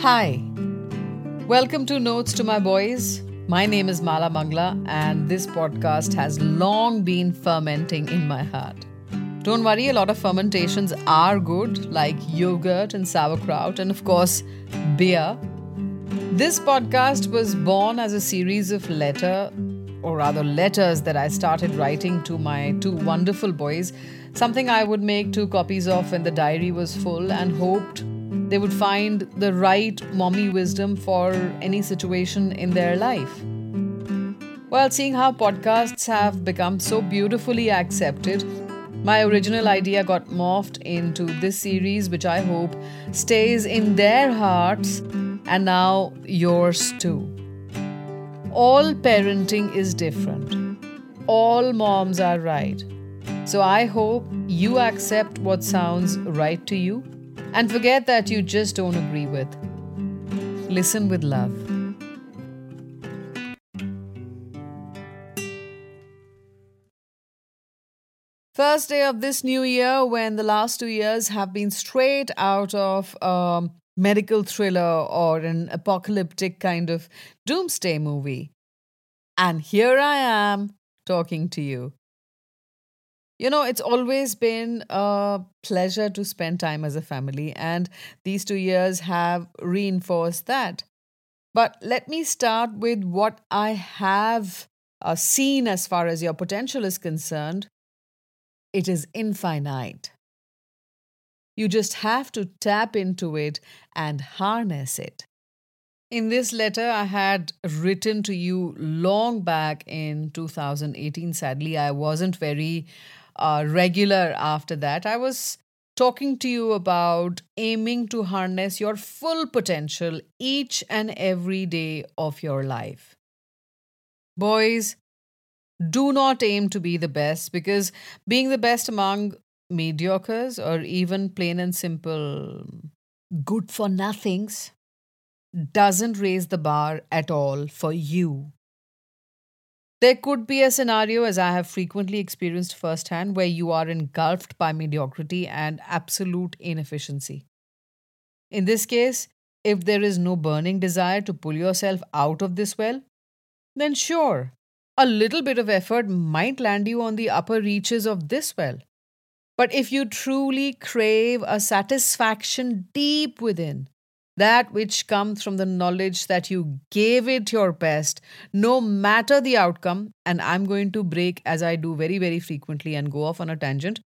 Hi. Welcome to Notes to My Boys. My name is Mala Mangla, and this podcast has long been fermenting in my heart. Don't worry, a lot of fermentations are good, like yogurt and sauerkraut, and of course, beer. This podcast was born as a series of letter, or rather letters that I started writing to my two wonderful boys something I would make two copies of when the diary was full and hoped they would find the right mommy wisdom for any situation in their life. Well, seeing how podcasts have become so beautifully accepted, my original idea got morphed into this series, which I hope stays in their hearts and now yours too. All parenting is different. All moms are right. So I hope you accept what sounds right to you and forget that you just don't agree with. Listen with love. First day of this new year, when the last two years have been straight out of a medical thriller or an apocalyptic kind of doomsday movie. And here I am talking to you. You know, it's always been a pleasure to spend time as a family, and these two years have reinforced that. But let me start with what I have uh, seen as far as your potential is concerned. It is infinite. You just have to tap into it and harness it. In this letter, I had written to you long back in 2018. Sadly, I wasn't very uh, regular after that. I was talking to you about aiming to harness your full potential each and every day of your life. Boys, do not aim to be the best because being the best among mediocres or even plain and simple good for nothings doesn't raise the bar at all for you. There could be a scenario, as I have frequently experienced firsthand, where you are engulfed by mediocrity and absolute inefficiency. In this case, if there is no burning desire to pull yourself out of this well, then sure, a little bit of effort might land you on the upper reaches of this well. But if you truly crave a satisfaction deep within, that which comes from the knowledge that you gave it your best, no matter the outcome. And I'm going to break as I do very, very frequently and go off on a tangent.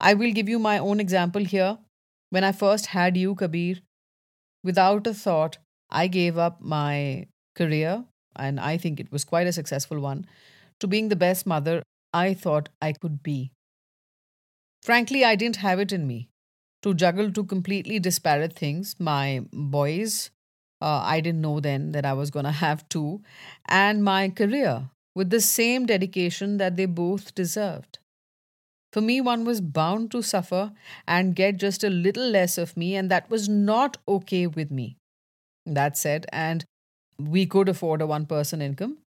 I will give you my own example here. When I first had you, Kabir, without a thought, I gave up my career, and I think it was quite a successful one, to being the best mother I thought I could be. Frankly, I didn't have it in me to juggle two completely disparate things my boys, uh, I didn't know then that I was going to have two, and my career with the same dedication that they both deserved. For me, one was bound to suffer and get just a little less of me, and that was not okay with me. That said, and we could afford a one person income,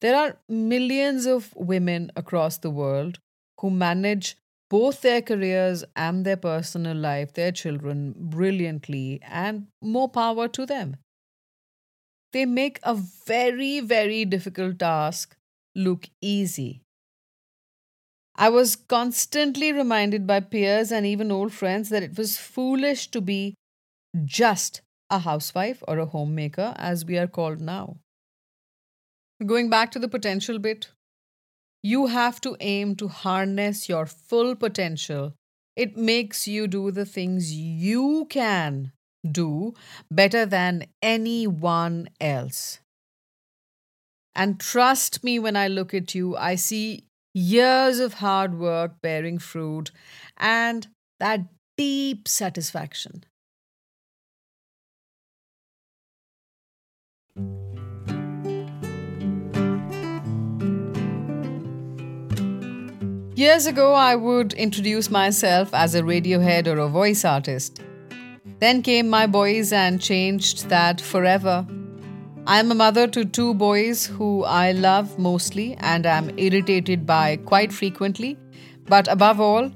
there are millions of women across the world who manage both their careers and their personal life, their children, brilliantly, and more power to them. They make a very, very difficult task look easy. I was constantly reminded by peers and even old friends that it was foolish to be just a housewife or a homemaker, as we are called now. Going back to the potential bit, you have to aim to harness your full potential. It makes you do the things you can do better than anyone else. And trust me when I look at you, I see years of hard work bearing fruit and that deep satisfaction. Years ago, I would introduce myself as a Radiohead or a voice artist. Then came my boys and changed that forever. I am a mother to two boys who I love mostly and am irritated by quite frequently. But above all,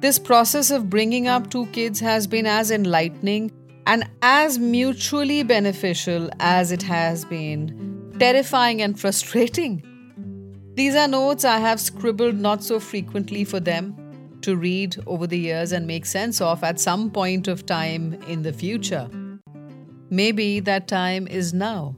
this process of bringing up two kids has been as enlightening and as mutually beneficial as it has been terrifying and frustrating. These are notes I have scribbled not so frequently for them to read over the years and make sense of at some point of time in the future. Maybe that time is now.